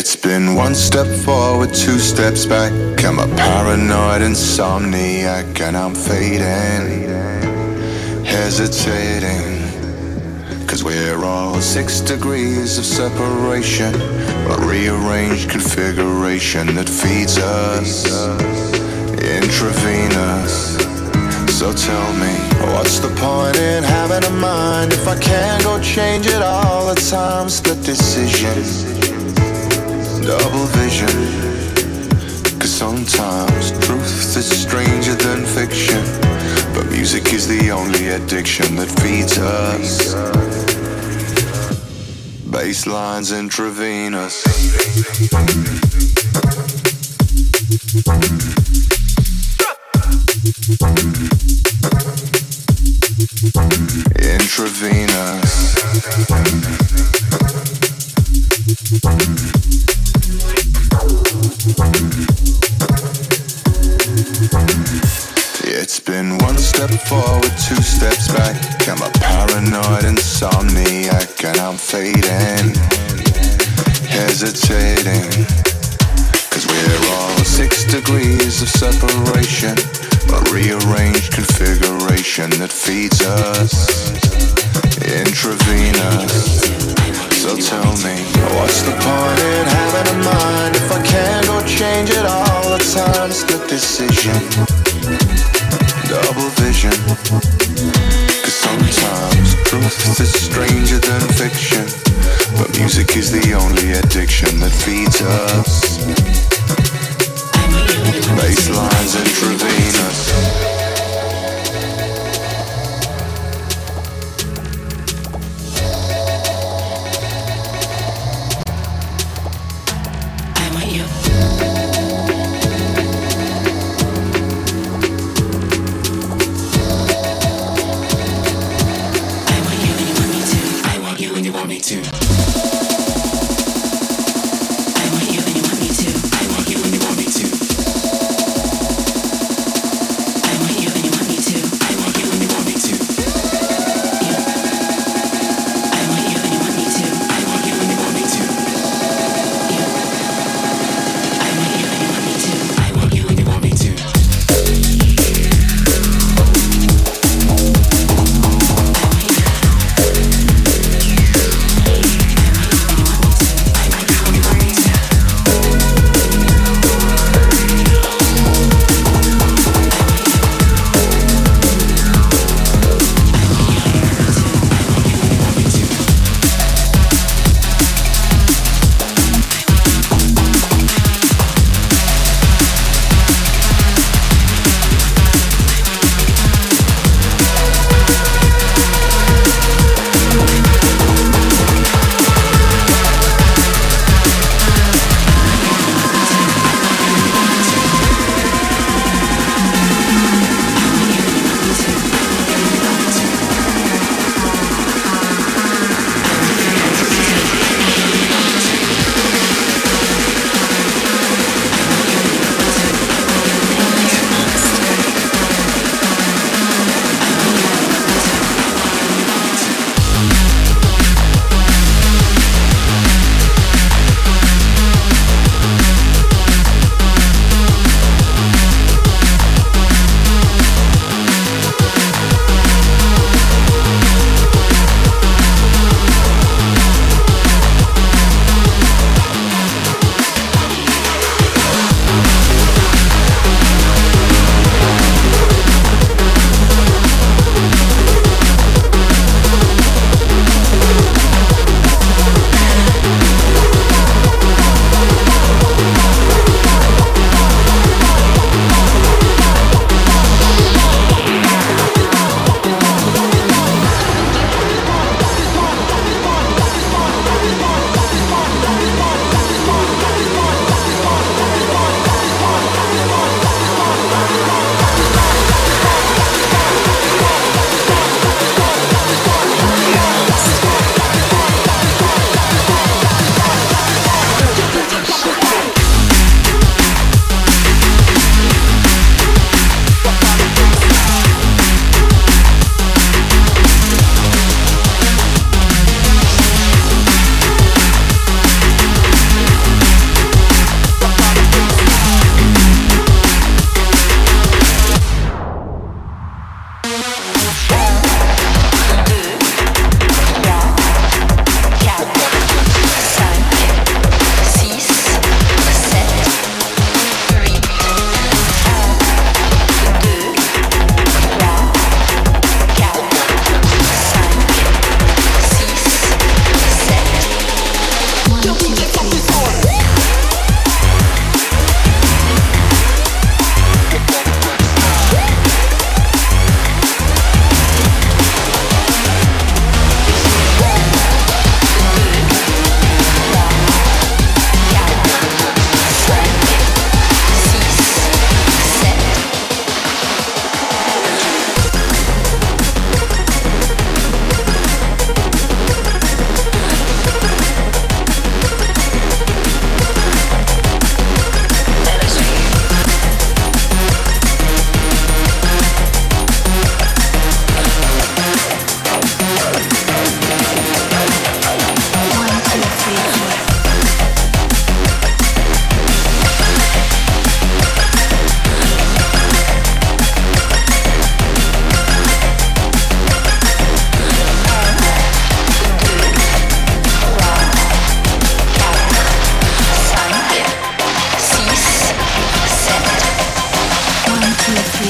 It's been one step forward, two steps back. I'm a paranoid insomniac and I'm fading, hesitating. Cause we're all six degrees of separation, a rearranged configuration that feeds us intravenous. So tell me, what's the point in having a mind if I can't go change it all the time? Split decision double vision. Cause sometimes truth is stranger than fiction. But music is the only addiction that feeds us. Basslines intravenous. Intravenous. It's been one step forward, two steps back. I'm a paranoid insomniac and I'm fading, hesitating. Cause we're all six degrees of separation, a rearranged configuration that feeds us intravenous. So tell me, what's the point in having a mind if I can't go change it all the time? Split decision double vision. Cause sometimes truth is stranger than fiction. But music is the only addiction that feeds us. Basslines intravenous.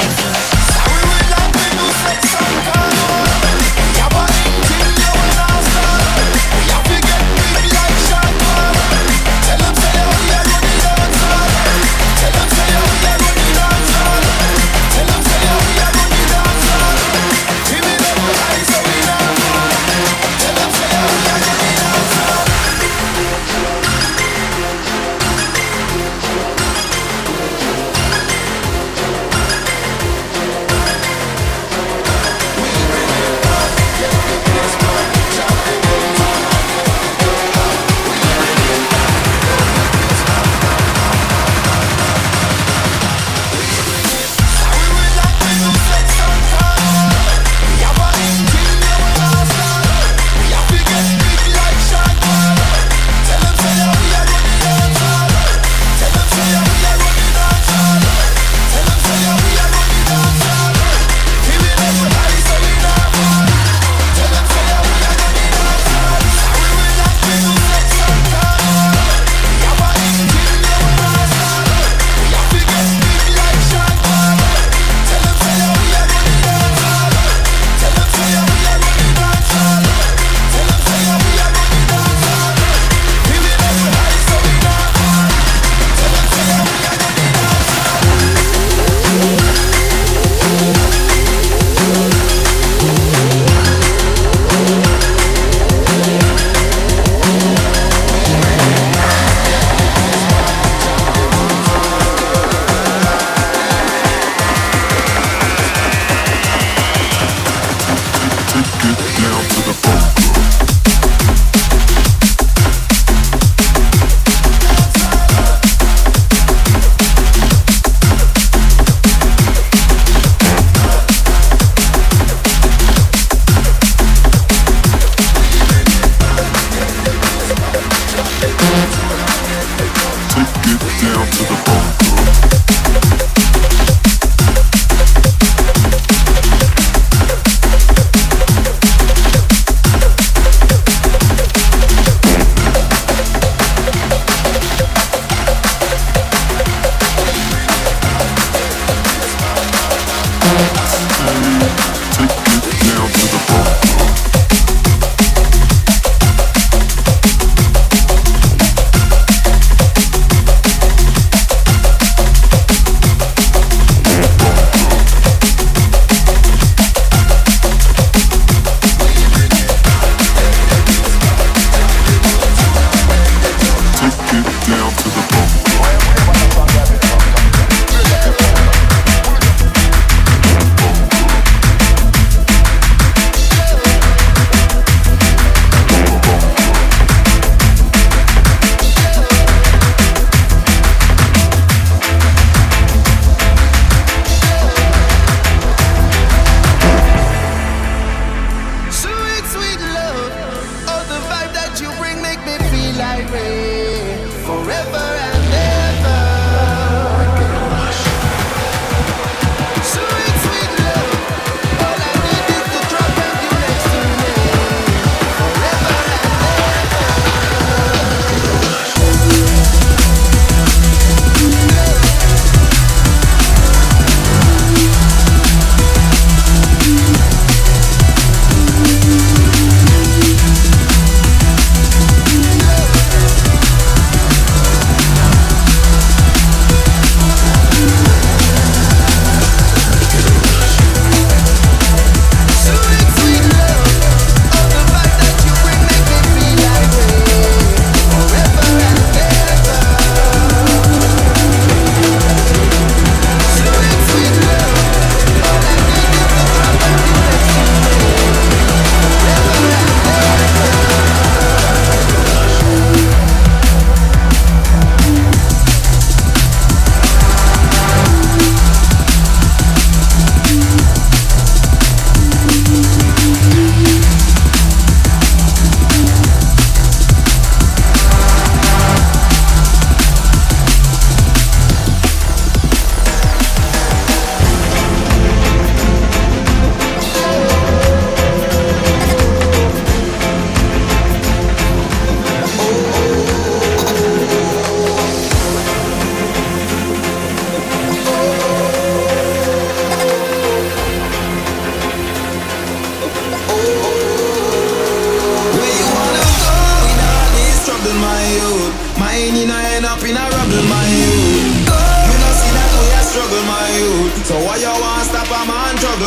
Jesus.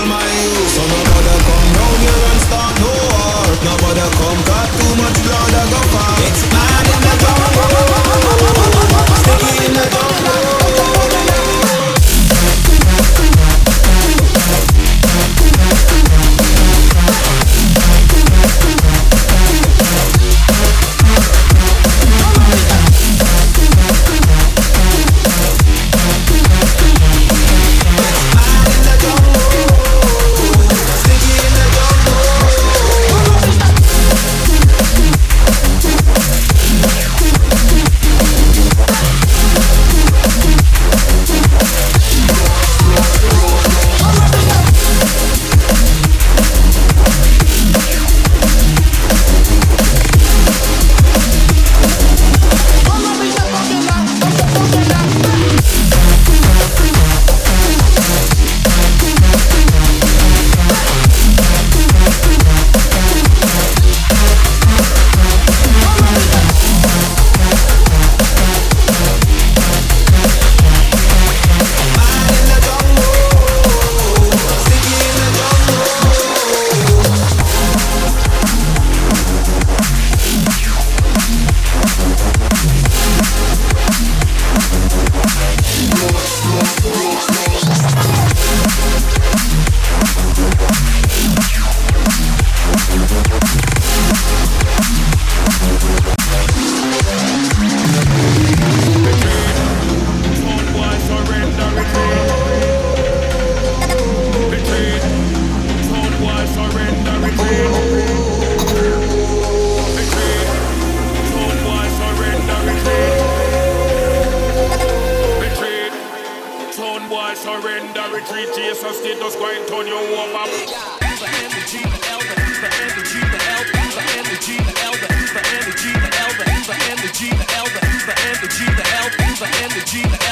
on my. Jesus did go and turn you over. The energy, the elder. The energy, the elder. The energy, the elder. The energy, the elder. The energy, the elder. The energy, the elder. The energy, the elder.